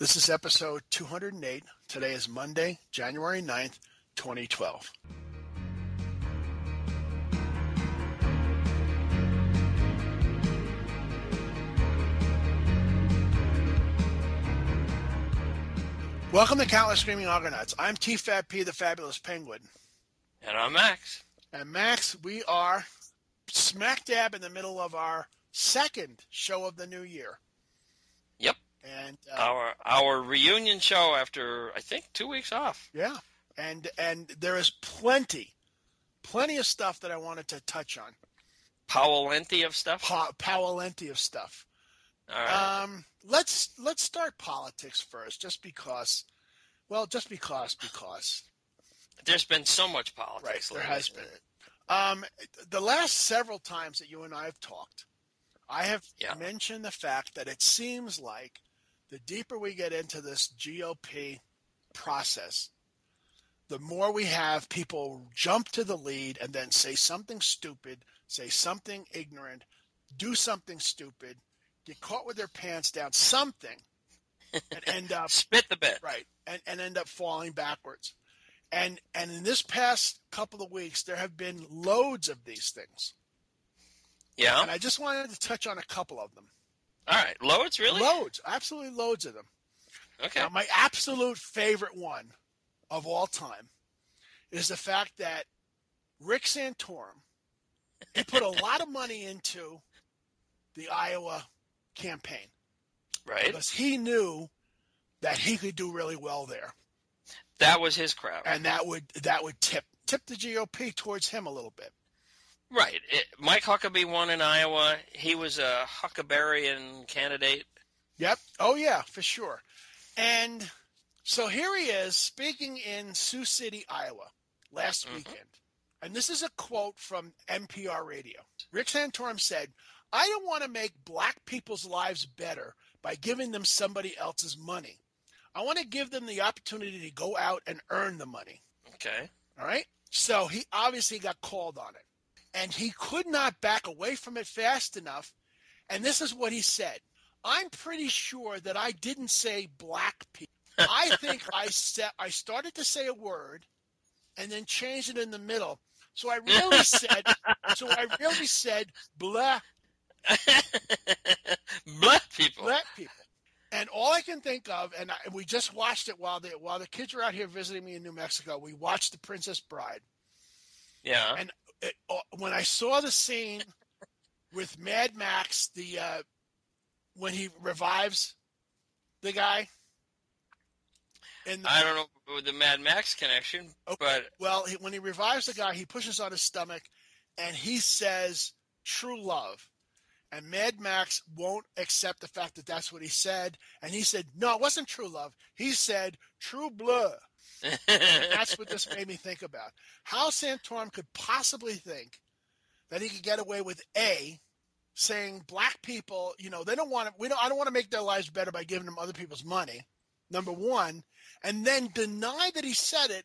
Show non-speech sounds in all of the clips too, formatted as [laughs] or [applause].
This is episode 208. Today is Monday, January 9th, 2012. Welcome to Countless Screaming Argonauts. I'm T-Fab-P, the Fabulous Penguin. And I'm Max. And Max, we are smack dab in the middle of our second show of the new year. Yep. And uh, Our our reunion show after I think two weeks off. yeah, and and there is plenty, plenty of stuff that I wanted to touch on. Powell-lengthy of stuff. Pa- of stuff. All right. Um, let's let's start politics first, just because. Well, just because, because There's been so much right, politics. there lately. has been. Um, the last several times that you and I have talked, I have Yeah. mentioned the fact that it seems like the deeper we get into this GOP process, the more we have people jump to the lead and then say something stupid, say something ignorant, do something stupid, get caught with their pants down, something, and [laughs] end up Spit the bit. right and, and end up falling backwards and and in this past couple of weeks there have been loads of these things Yeah. and i just wanted to touch on a couple of them All right. Loads really? loads absolutely loads of them Okay. now my absolute favorite one of all time is the fact that rick santorum he put a [laughs] lot of money into the iowa campaign right. because he knew that he could do really well there That was his crowd. and that would that would tip tip the GOP towards him a little bit. Right. It, Mike Huckabee won in Iowa. He was a Huckabarian candidate. Yep. Oh yeah, for sure. And so here he is speaking in Sioux City, Iowa, last Mhm. weekend. And this is a quote from NPR radio. Rick Santorum said, "I don't want to make black people's lives better by giving them somebody else's money. I want to give them the opportunity to go out and earn the money." Okay. All right. So he obviously got called on it. And he could not back away from it fast enough. And this is what he said I'm pretty sure that I didn't say black people. I think I said I started to say a word and then changed it in the middle. So I really said so I really said black [laughs] Black people. black people. And all I can think of, and I, we just watched it while the while the kids were out here visiting me in New Mexico. We watched The Princess Bride. Yeah. And it, uh, when I saw the scene with Mad Max, the uh, when he revives the guy, and I don't know the Mad Max connection, Okay. but well, he, when he revives the guy, he pushes on his stomach, and he says "true love," and Mad Max won't accept the fact that that's what he said, and he said, "No, it wasn't true love. He said true blood." [laughs] That's what this made me think about. How Santorum could possibly think that he could get away with A, saying black people, you know, they don't want to, we don't, I don't want to make their lives better by giving them other people's money, number one, and then deny that he said it,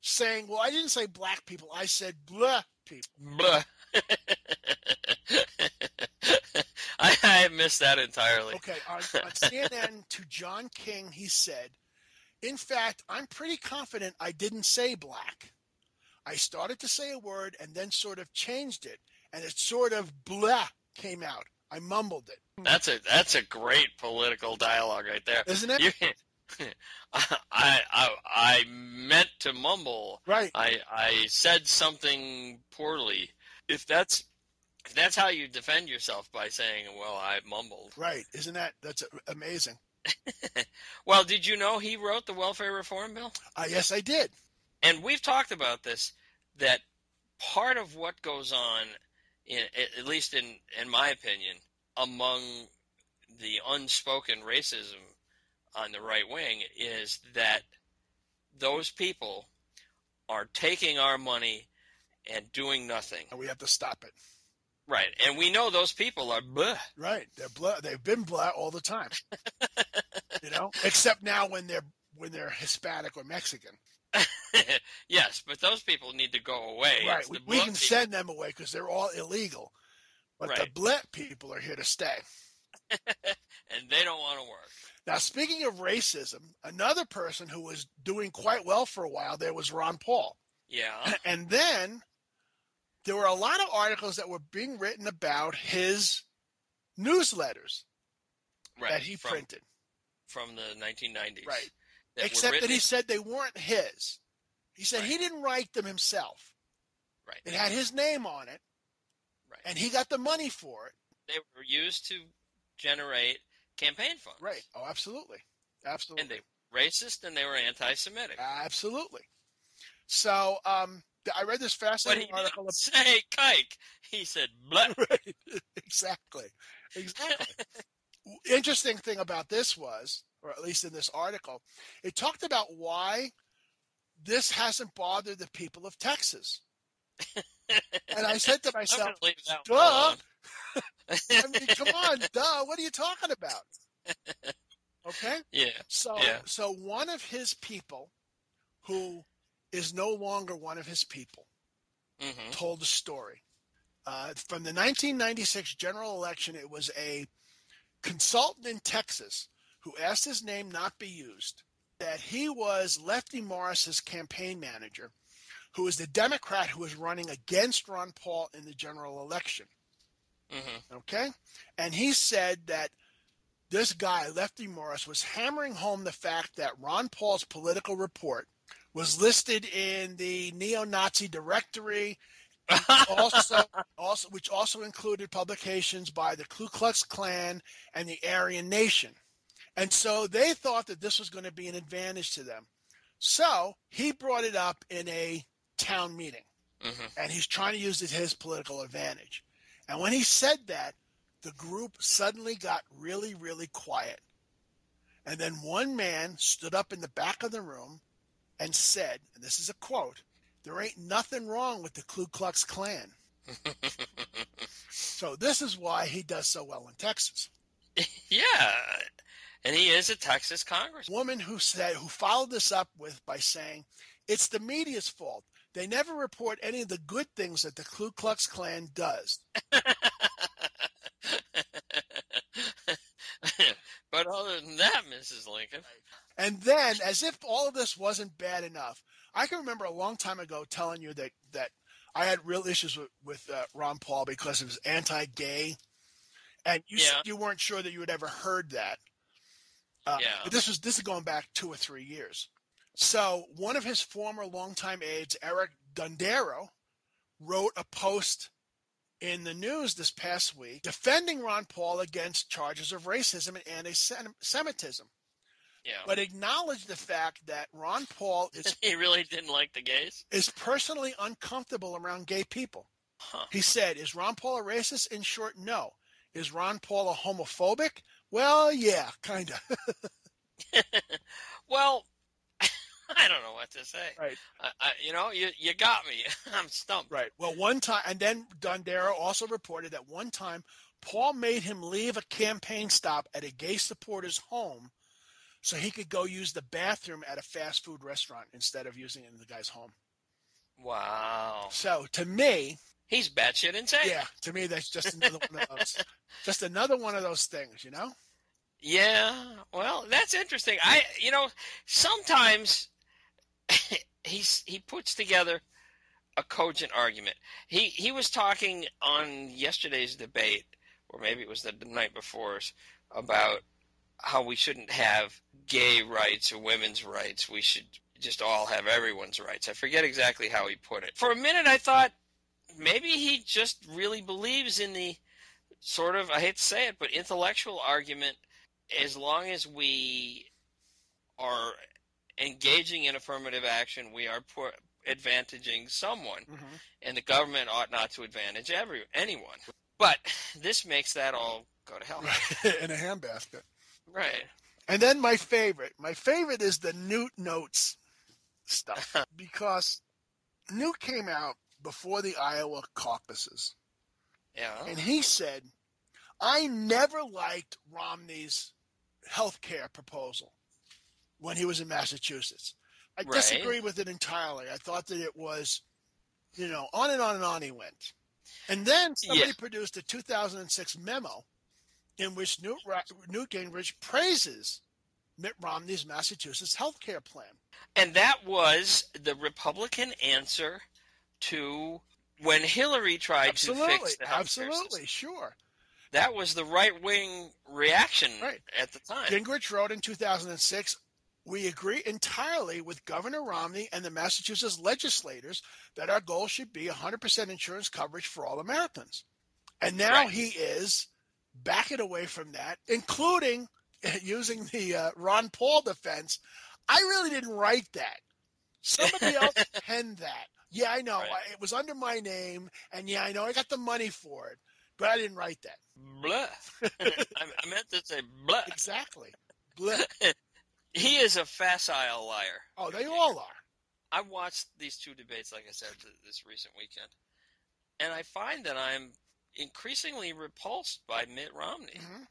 saying, well, I didn't say black people, I said blah people. Blah. [laughs] I, I missed that entirely. Okay, on, on CNN to John King, he said, in fact, I'm pretty confident I didn't say black. I started to say a word and then sort of changed it, and it sort of blah came out. I mumbled it, That's a that's a great political dialogue right there. isn't it? You, [laughs] I, I I meant to mumble. Right. I I said something poorly. If that's if that's how you defend yourself by saying, "Well, I mumbled." Right. Isn't that that's amazing? [laughs] Well, did you know he wrote the welfare reform bill? Uh, yes, I did. And we've talked about this that part of what goes on in at least in in my opinion among the unspoken racism on the right wing is that those people are taking our money and doing nothing. And we have to stop it. Right. And we know those people are bleh. Right. They're blah. They've been blah all the time. [laughs] you know, except now when they're when they're Hispanic or Mexican. [laughs] yes, but those people need to go away. right. We, we can people. send them away because they're all illegal. But the Right. blah people are here to stay. [laughs] and they don't want to work. Now, speaking of racism, another person who was doing quite well for a while there was Ron Paul. Yeah. [clears throat] And then there were a lot of articles that were being written about his newsletters Right. that he from, printed. from the 1990s. Right. that Except that he said they weren't his. He said he didn't write them himself. Right. It had his name on it, Right. and he got the money for it. they were used to generate campaign funds. Right. Oh, absolutely. Absolutely. And they were racist and they were anti-Semitic. Absolutely. So um, I read this But he fascinating article. didn't [laughs] say kike. He said blah. [laughs] right. exactly. Exactly. [laughs] Interesting thing about this was, or at least in this article, it talked about why this hasn't bothered the people of Texas. And I said to myself, duh. I mean, come on, duh, what are you talking about? Okay? Yeah. So Yeah. so one of his people who is no longer one of his people hmm told the story. Uh, from the 1996 general election, it was a consultant in Texas who asked his name not be used, that he was Lefty Morris's campaign manager, who was the Democrat who was running against Ron Paul in the general election. hmm Okay? And he said that this guy, Lefty Morris, was hammering home the fact that Ron Paul's political report was listed in the neo-Nazi directory, also, [laughs] also which also included publications by the Ku Klux Klan and the Aryan Nation. And so they thought that this was going to be an advantage to them. So he brought it up in a town meeting hmm and he's trying to use it his political advantage. And when he said that, the group suddenly got really, really quiet. And then one man stood up in the back of the room and said, and this is a quote, there ain't nothing wrong with the Ku Klux Klan. [laughs] So this is why he does so well in Texas. [laughs] yeah. And he is a Texas congressman. Woman who said who followed this up with by saying, It's the media's fault. They never report any of the good things that the Ku Klux Klan does. [laughs] but other than that, Mrs. Lincoln, And then, as if all of this wasn't bad enough, I can remember a long time ago telling you that that I had real issues with with uh, Ron Paul because he was anti-gay, and you Yeah. you weren't sure that you had ever heard that. Uh, Yeah. But this was this is going back two or three years. So one of his former longtime aides, Eric Dondero, wrote a post in the news this past week defending Ron Paul against charges of racism and anti-Semitism yeah. but acknowledge the fact that Ron Paul is [laughs] he really didn't like the gays. is personally uncomfortable around gay people. Huh. He said, "Is Ron Paul a racist?" In short, no. Is Ron Paul a homophobic? Well, yeah, kind of. [laughs] Well, [laughs] I don't know what to say. Right. I, I, you know, you you got me. I'm stumped. right. Well, one time, and then Dondero also reported that one time Paul made him leave a campaign stop at a gay supporter's home so he could go use the bathroom at a fast food restaurant instead of using it in the guy's home. Wow. So to me, He's batshit insane. yeah, to me that's just another one of those, [laughs] just another one of those things, you know. Yeah, well, that's interesting. I, you know, sometimes [laughs] he's he puts together a cogent argument. He he was talking on yesterday's debate, or maybe it was the night before, about how we shouldn't have gay rights or women's rights. We should just all have everyone's rights. I forget exactly how he put it. For a minute, I thought maybe he just really believes in the sort of I hate to say it, but intellectual argument as long as we are engaging in affirmative action, we are poor, advantaging someone, Mm-hmm. and the government ought not to advantage every anyone. But this makes that all go to hell. [laughs] in a handbasket. Right. And then my favorite, my favorite is the Newt notes stuff [laughs] because Newt came out before the Iowa caucuses, Yeah. and he said, "I never liked Romney's health care proposal when he was in Massachusetts. I Right. disagree with it entirely. I thought that it was, you know, on and on and on he went. And then somebody Yeah. produced a 2006 memo in which Newt, Newt Gingrich praises Mitt Romney's Massachusetts health care plan. And that was the Republican answer to when Hillary tried absolutely, to fix the health absolutely, sure. That was the right wing reaction right. at the time. Gingrich wrote in 2006 we agree entirely with Governor Romney and the Massachusetts legislators that our goal should be 100% insurance coverage for all Americans. And now Right. he is backing away from that, including [laughs] using the uh, Ron Paul defense. I really didn't write that. Somebody [laughs] else penned that. Yeah, I know. Right. I, it was under my name, and yeah, I know I got the money for it, but I didn't write that. Blah. [laughs] I, I meant to say blah. Exactly. Blah. He is a facile liar. Oh, they all are. I watched these two debates, like I said, this recent weekend, and I find that I'm increasingly repulsed by Mitt Romney, Mhm.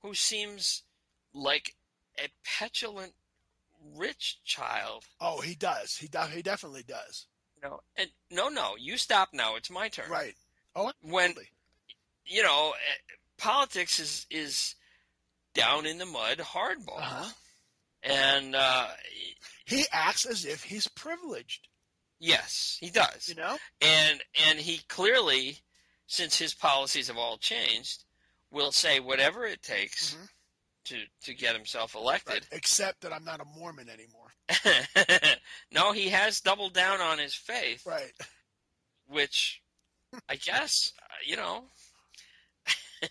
who seems like a petulant rich child. Oh, he does. He de- he definitely does. You know, and no, no, you stop now. It's my turn. Right. Oh, When absolutely. you know, eh, politics is is down in the mud, hardball, Uh-huh. and uh, He acts as if he's privileged. yes, he does. You know. and and he clearly, since his policies have all changed, will say whatever it takes Mhm. to to get himself elected. Except that I'm not a Mormon anymore. [laughs] no, he has doubled down on his faith, Right. which I guess you know [laughs]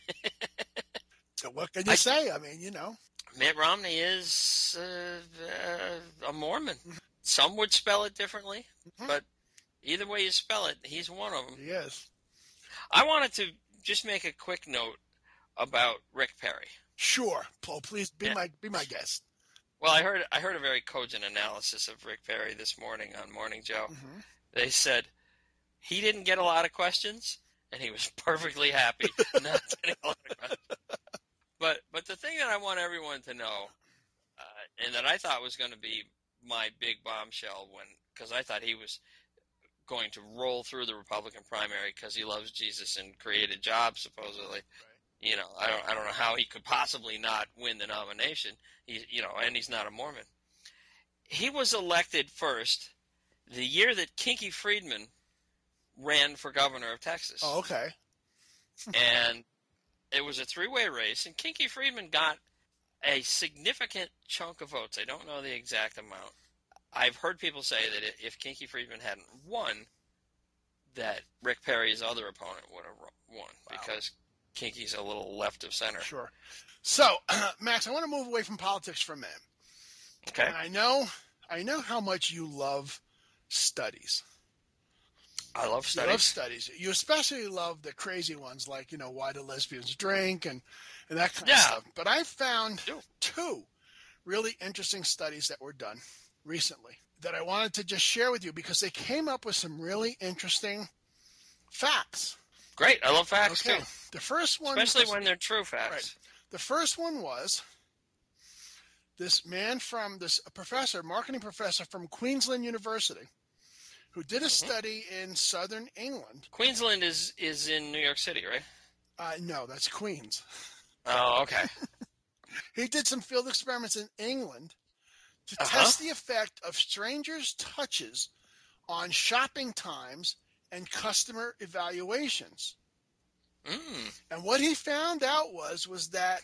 So what can you I- say? I mean, you know. Mitt Romney is uh, uh, a Mormon. Some would spell it differently, Mhm. but either way you spell it, he's one of them. He is. I wanted to just make a quick note about Rick Perry. Sure. Paul, please be Yeah. my be my guest. Well, I heard I heard a very cogent analysis of Rick Perry this morning on Morning Joe. hmm They said he didn't get a lot of questions, and he was [laughs] perfectly happy [laughs] not getting a lot of questions. But but the thing that I want everyone to know, uh, and that I thought was going to be my big bombshell when because I thought he was going to roll through the Republican primary because he loves Jesus and created jobs supposedly. You know, I don't I don't know how he could possibly not win the nomination. He you know, and he's not a Mormon. He was elected first the year that Kinky Friedman ran for governor of Texas. Oh, okay. [laughs] And it was a three way race, and Kinky Friedman got a significant chunk of votes. I don't know the exact amount. I've heard people say that if Kinky Friedman hadn't won, that Rick Perry's other opponent would have won Wow. because Kinky's a little left of center. Sure. So, [clears throat] Max, I want to move away from politics for a minute. Okay. And I know I know how much you love studies. I love studies. You love studies. studies. You especially love the crazy ones like, you know, why do lesbians drink and, and that kind Yeah. of stuff. But I found two really interesting studies that were done recently that I wanted to just share with you because they came up with some really interesting facts. Great. I love facts okay. too, The first one especially was- when they're true facts. Right. the first one was this man from this a professor, marketing professor from Queensland University, who did a Mhm. study in southern England. Queensland is is in New York City, right? Uh, no, that's Queens. Oh, okay. [laughs] He did some field experiments in England to Uh-huh. test the effect of strangers' touches on shopping times and customer evaluations. mm. And what he found out was was that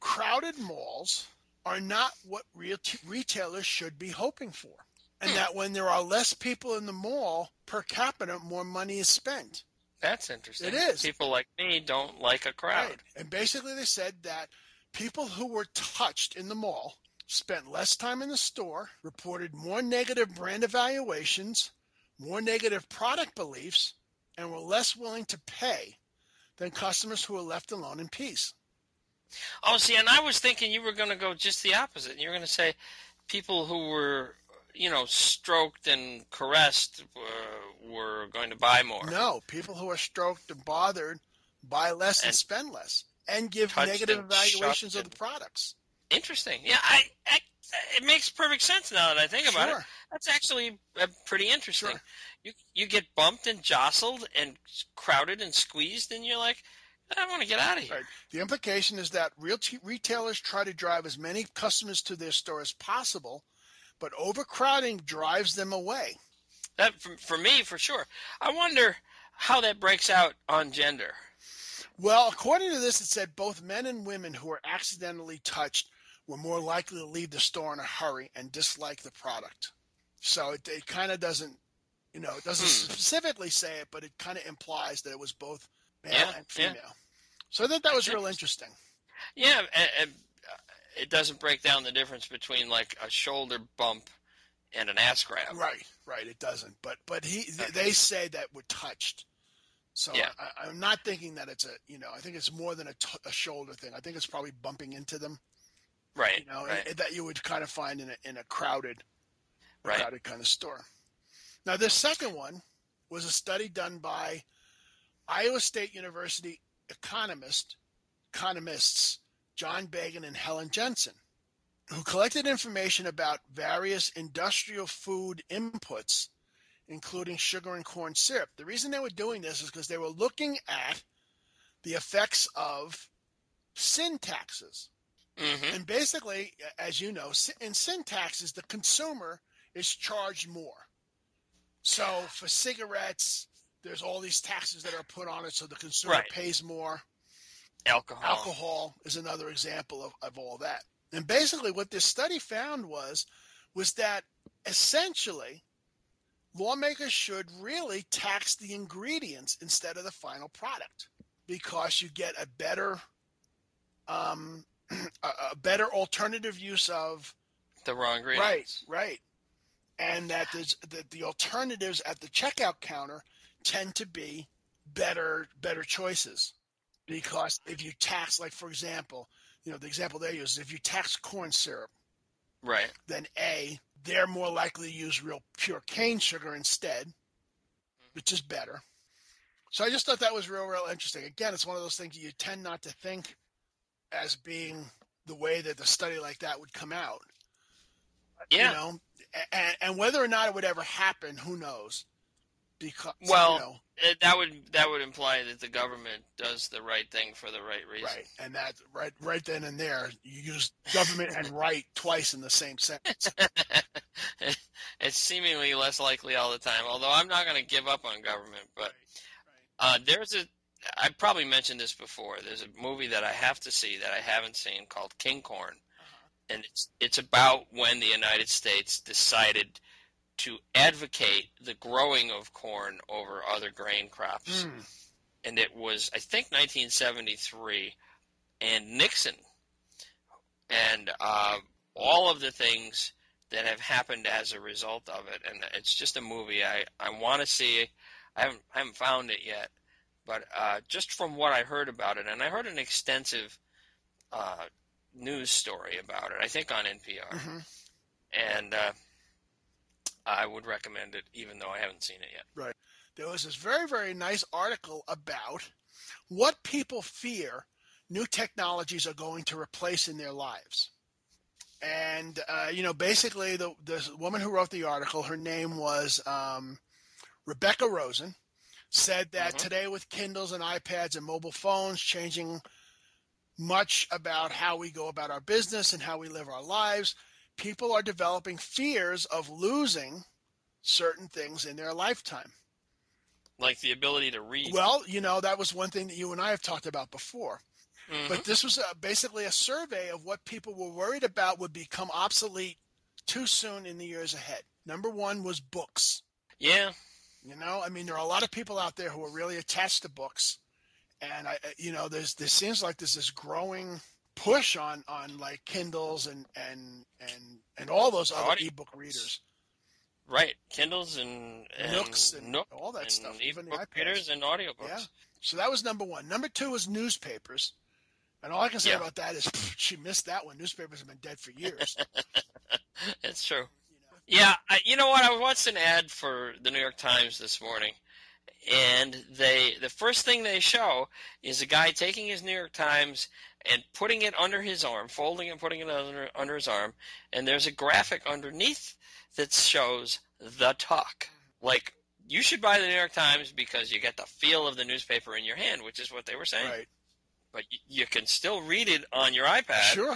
crowded malls are not what real retailers should be hoping for. And Hmm. that when there are less people in the mall per capita, more money is spent. That's interesting. It is. People like me don't like a crowd. Right. And basically, they said that people who were touched in the mall spent less time in the store, reported more negative brand evaluations, more negative product beliefs, and were less willing to pay than customers who were left alone in peace. Oh, see, and I was thinking you were going to go just the opposite. You were going to say people who were, you know, stroked and caressed uh, were going to buy more. No, people who are stroked and bothered buy less and, And spend less and give negative and evaluations of the products. Interesting. Yeah, I, I, it makes perfect sense now that I think about it. That's actually uh, pretty interesting. Sure. You you get bumped and jostled and crowded and squeezed, and you're like, I want to get out of here. Right. The implication is that real t- retailers try to drive as many customers to their store as possible, but overcrowding drives them away. That for, for me, for sure. I wonder how that breaks out on gender. Well, according to this, it said both men and women who were accidentally touched were more likely to leave the store in a hurry and dislike the product. So it, it kind of doesn't, you know, it doesn't Hmm. specifically say it, but it kind of implies that it was both male Yeah, and yeah. female. So I think that was real interesting. Yeah, and, and uh, it doesn't break down the difference between like a shoulder bump and an ass grab. Right, right. It doesn't, but but he they say that we're touched. So Yeah. I, I'm not thinking that it's a you know I think it's more than a, t- a shoulder thing. I think it's probably bumping into them. Right. You know right. and- that you would kind of find in a in a crowded, a Right. crowded kind of store. Now this second one was a study done by Iowa State University economist economists John Beghin and Helen Jensen, who collected information about various industrial food inputs, including sugar and corn syrup. The reason they were doing this is because they were looking at the effects of sin taxes. Hmm And basically, as you know, in sin taxes, the consumer is charged more. So for cigarettes, there's all these taxes that are put on it, so the consumer Right. pays more. Alcohol. Alcohol is another example of, of all that. And basically, what this study found was was that essentially lawmakers should really tax the ingredients instead of the final product because you get a better um, a, a better alternative use of The raw right ingredients. right and that there's that the alternatives at the checkout counter tend to be better better choices because if you tax like for example you know the example they use is if you tax corn syrup Right. then a they're more likely to use real pure cane sugar instead which is better so i just thought that was real real interesting again it's one of those things you tend not to think as being the way that the study like that would come out Yeah. you know and, and whether or not it would ever happen who knows because Well, you know, It, that would that would imply that the government does the right thing for the right reason. right and that right right then and there you use government and [laughs] right twice in the same sentence [laughs] it's seemingly less likely all the time. Although I'm not going to give up on government, but uh, there's a. I probably mentioned this before. There's a movie that I have to see that I haven't seen called King Corn, and it's it's about when the United States decided to advocate the growing of corn over other grain crops. Mm, and it was I think 1973, and Nixon, and uh, all of the things that have happened as a result of it, and it's just a movie I I want to see. I haven't I haven't found it yet, but uh, just from what I heard about it, and I heard an extensive uh, news story about it. I think on NPR, mhm. and uh, I would recommend it, even though I haven't seen it yet. Right. There was this very very nice article about what people fear new technologies are going to replace in their lives and uh, you know basically the the woman who wrote the article her name was um, rebecca rosen said that Mhm. today with kindles and ipads and mobile phones changing much about how we go about our business and how we live our lives people are developing fears of losing certain things in their lifetime Like the ability to read. well, you know, that was one thing that you and I have talked about before. Mhm. But this was uh basically a survey of what people were worried about would become obsolete too soon in the years ahead. Number one was books. yeah, You know, I mean, there are a lot of people out there who are really attached to books, and I, you know, there's there seems like there's this growing push on on like Kindles and and and and all those other Audio- ebook readers, right. Kindles and, and Nooks and Nook all that stuff, even the iPads. readers and audiobooks. Yeah. So that was number one. Number two was newspapers. And all I can say Yeah. about that is [laughs] she missed that one. Newspapers have been dead for years. [laughs] it's true. Yeah, I, you know what? I watched an ad for the New York Times this morning, and they the first thing they show is a guy taking his New York Times and putting it under his arm, folding and putting it under under his arm, and there's a graphic underneath that shows the talk. Like you should buy the New York Times because you get the feel of the newspaper in your hand, which is what they were saying. Right. but you, you can still read it on your iPad. Sure.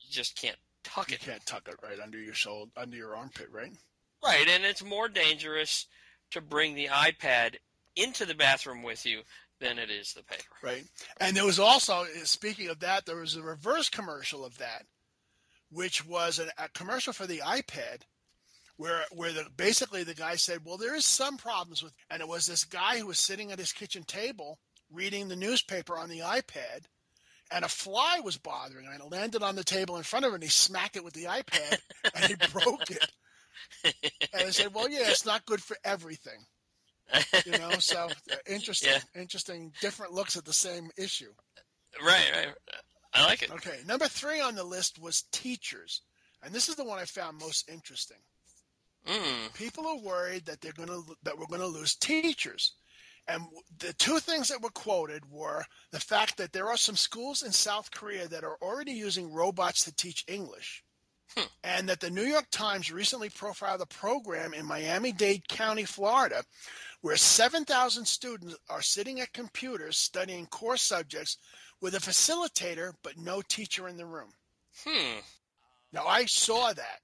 You just can't tuck You it. can't tuck it right under your shoulder, under your armpit, right? Right, and it's more dangerous to bring the iPad into the bathroom with you than it is the paper. Right. And there was also, speaking of that, there was a reverse commercial of that, which was a commercial for the iPad, where where the basically the guy said, "Well, there is some problems with," and it was this guy who was sitting at his kitchen table reading the newspaper on the iPad. And a fly was bothering him, and it landed on the table in front of him. And he smacked it with the iPad, and he broke it. And I said, "Well, yeah, it's not good for everything, you know." So uh, [laughs] interesting, Yeah. interesting, different looks at the same issue. right, right. I like it. Okay, number three on the list was teachers, and this is the one I found most interesting. Mm, People are worried that they're going to that we're going to lose teachers, and the two things that were quoted were the fact that there are some schools in South Korea that are already using robots to teach English, Hmm. and that the New York Times recently profiled a program in Miami-Dade County, Florida, where 7,000 students are sitting at computers studying core subjects with a facilitator but no teacher in the room. hmm. Now I saw that.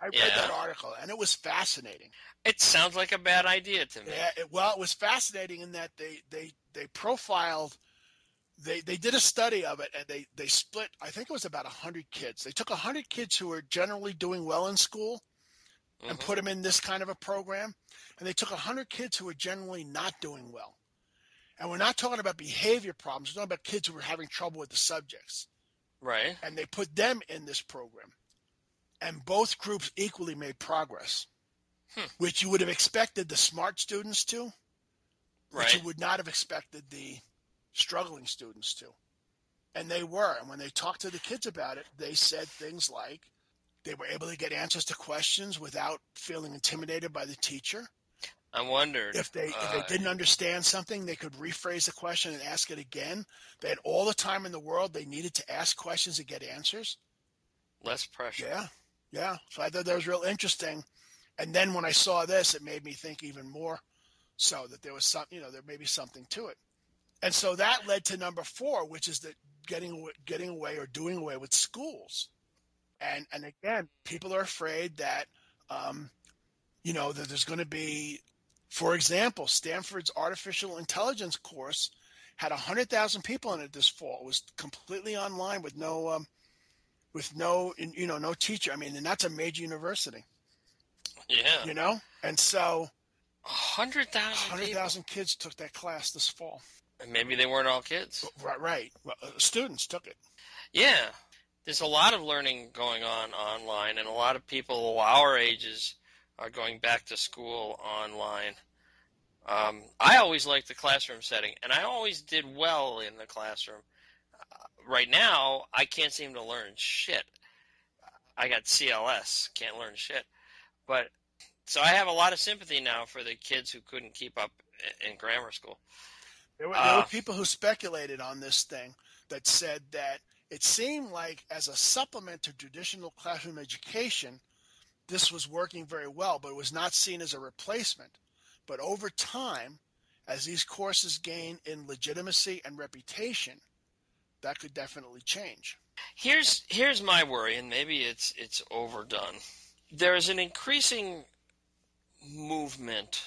I read Yeah. that article and it was fascinating. It sounds like a bad idea to me. Yeah, it, well, it was fascinating in that they they they profiled. They, they did a study of it and they, they split i think it was about 100 kids they took 100 kids who were generally doing well in school and Mhm. put them in this kind of a program and they took 100 kids who were generally not doing well and we're not talking about behavior problems we're talking about kids who were having trouble with the subjects Right. and they put them in this program. And both groups equally made progress, Hmm. which you would have expected the smart students to, right. which you would not have expected the struggling students to. And they were. And when they talked to the kids about it, they said things like they were able to get answers to questions without feeling intimidated by the teacher. I wondered If they if uh, they didn't understand something, they could rephrase the question and ask it again. They had all the time in the world. They needed to ask questions and get answers. less pressure. Yeah, yeah. So I thought that was real interesting. And then when I saw this, it made me think even more so that there was some, you know, there may be something to it. And so that led to number four, which is that getting getting away or doing away with schools. And and again, people are afraid that, um, you know, that there's going to be, for example, Stanford's artificial intelligence course had hundred thousand people in it this fall. It was completely online with no um, with no you know no teacher i mean and that's a major university Yeah. you know and so hundred thousand people. 100000 kids took that class this fall And Maybe they weren't all kids. right right Well, uh, students took it Yeah. There's a lot of learning going on online, and a lot of people our ages are going back to school online. Um, I always liked the classroom setting, and I always did well in the classroom. Right now, I can't seem to learn shit. I got CLS, can't learn shit. But so I have a lot of sympathy now for the kids who couldn't keep up in grammar school. there were, there were Uh, people who speculated on this thing that said that it seemed like as a supplement to traditional classroom education this was working very well but it was not seen as a replacement but over time as these courses gain in legitimacy and reputation that could definitely change Here's here's my worry, and maybe it's it's overdone. There is an increasing movement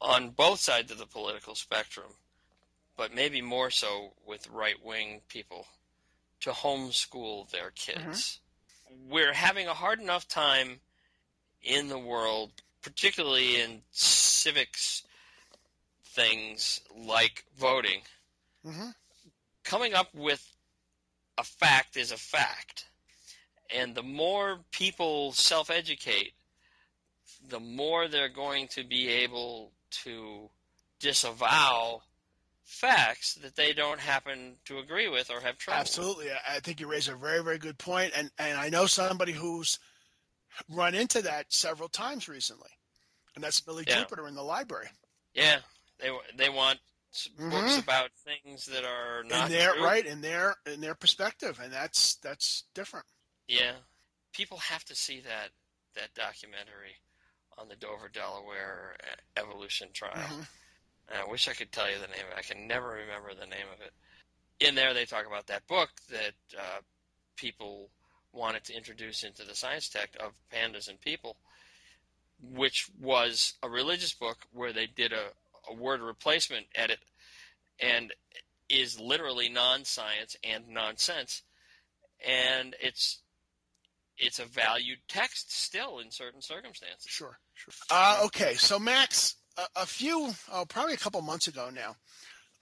on both sides of the political spectrum, but maybe more so with right wing people, to homeschool their kids. We're having a hard enough time in the world, particularly in civics things like voting, hmm coming up with a fact is a fact. And the more people self educate, the more they're going to be able to disavow facts that they don't happen to agree with or have trouble. Absolutely. I I think you raise a very, very good point. And, and I know somebody who's run into that several times recently. And that's Billy Yeah. Jupiter in the library. Yeah, they they want s- books about things that are not in their true. right, in their in their perspective. And that's that's different. Yeah, people have to see that that documentary on the Dover, Delaware uh, evolution trial. Mhm. And I wish I could tell you the name. of it. I can never remember the name of it. in there they talk about that book that uh, people wanted to introduce into the science tech of pandas and people, which was a religious book where they did a, a word replacement edit and is literally non-science and nonsense and it's it's a valued text still in certain circumstances Sure, sure. Uh, okay, so Max, a, a few, oh, probably a couple months ago now,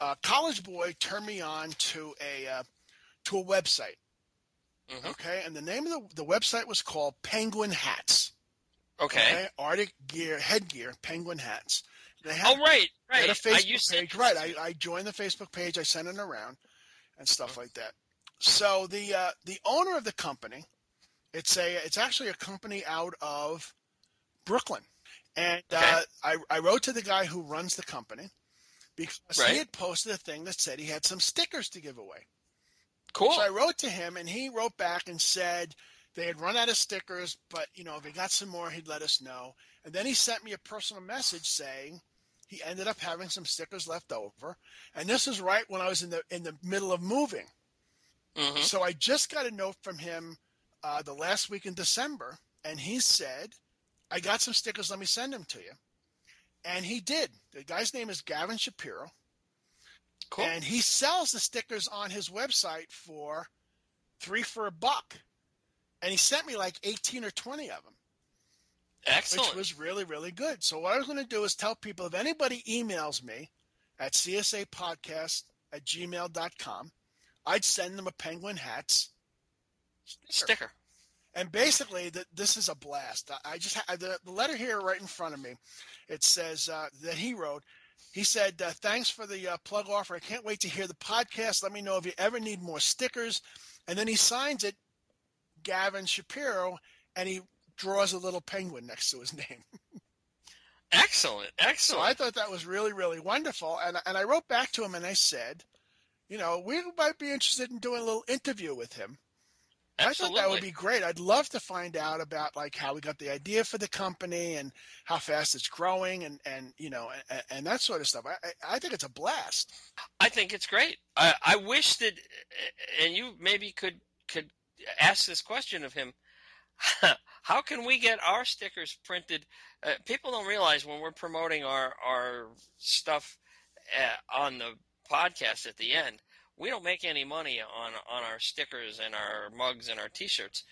uh, college boy turned me on to a uh, to a website. Mhm. Okay, and the name of the the website was called Penguin Hats. okay, Arctic gear, headgear, penguin hats. They had, oh right they had right a Facebook page. Right, I, I joined the Facebook page. I sent it around and stuff like that. So the uh, the owner of the company, it's a it's actually a company out of Brooklyn, and uh, I I wrote to the guy who runs the company because Right. he had posted a thing that said he had some stickers to give away. cool So I wrote to him, and he wrote back and said they had run out of stickers, but you know if he got some more, he'd let us know. And then he sent me a personal message saying he ended up having some stickers left over, and this is right when I was in the in the middle of moving. hmm So I just got a note from him uh, the last week in December, and he said, "I got some stickers. Let me send them to you." And he did. The guy's name is Gavin Shapiro cool and he sells the stickers on his website for three for a buck and he sent me like 18 or 20 of them excellent. which was really really good. So what i was going to do is tell people if anybody emails me at csapodcast at gmail.com i'd send them a penguin hats sticker. sticker. And basically the, this is a blast. I, I just ha- the, the letter here right in front of me it says uh, that he wrote he said uh, thanks for the uh, plug offer. I can't wait to hear the podcast. Let me know if you ever need more stickers. And then he signs it gavin shapiro and he draws a little penguin next to his [laughs] name excellent so excellent i thought that was really really wonderful and, and i wrote back to him and i said you know we might be interested in doing a little interview with him absolutely I thought that would be great. I'd love to find out about like how we got the idea for the company and how fast it's growing and and you know and, and that sort of stuff. I I I think it's a blast. I think it's great. I, I wish that, and you maybe could could ask this question of him. [laughs] How can we get our stickers printed? Uh, people don't realize when we're promoting our our stuff uh, on the podcast at the end, we don't make any money on on our stickers and our mugs and our T-shirts.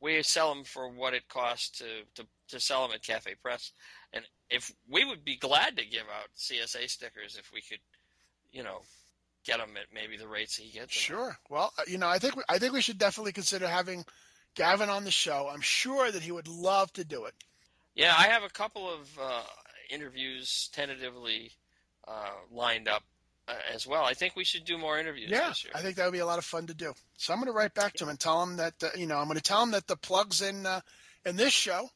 We sell them for what it costs to, to, to sell them at Cafe Press, and if we would be glad to give out CSA stickers if we could, you know, get them at maybe the rates he gets. Sure. Well, uh, you know, I think we- I think we should definitely consider having Gavin on the show. I'm sure that he would love to do it. Yeah, I have a couple of uh, interviews tentatively uh, lined up uh, as well. I think we should do more interviews Yeah, this year. I think that would be a lot of fun to do. So I'm going to write back to him and tell him that uh, you know I'm going to tell him that the plugs in uh, in this show.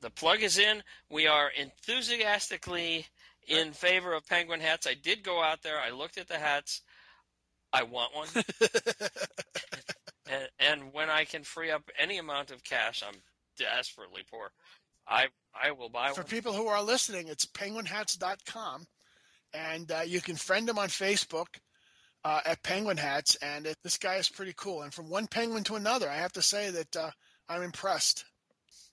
The plug is in. We are enthusiastically in favor of penguin hats. I did go out there. I looked at the hats. I want one. [laughs] and, and when I can free up any amount of cash, I'm desperately poor. I I will buy For one. people who are listening, it's penguinhats.com, and uh, you can friend him on Facebook uh, at Penguin Hats. And it, this guy is pretty cool. And from one penguin to another, I have to say that uh, I'm impressed.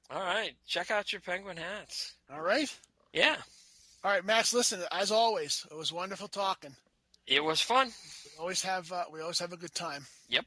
All right, check out your penguin hats. All right, Yeah, all right, Max. Listen, as always, it was wonderful talking. it was fun. We always have uh, we always have a good time. Yep.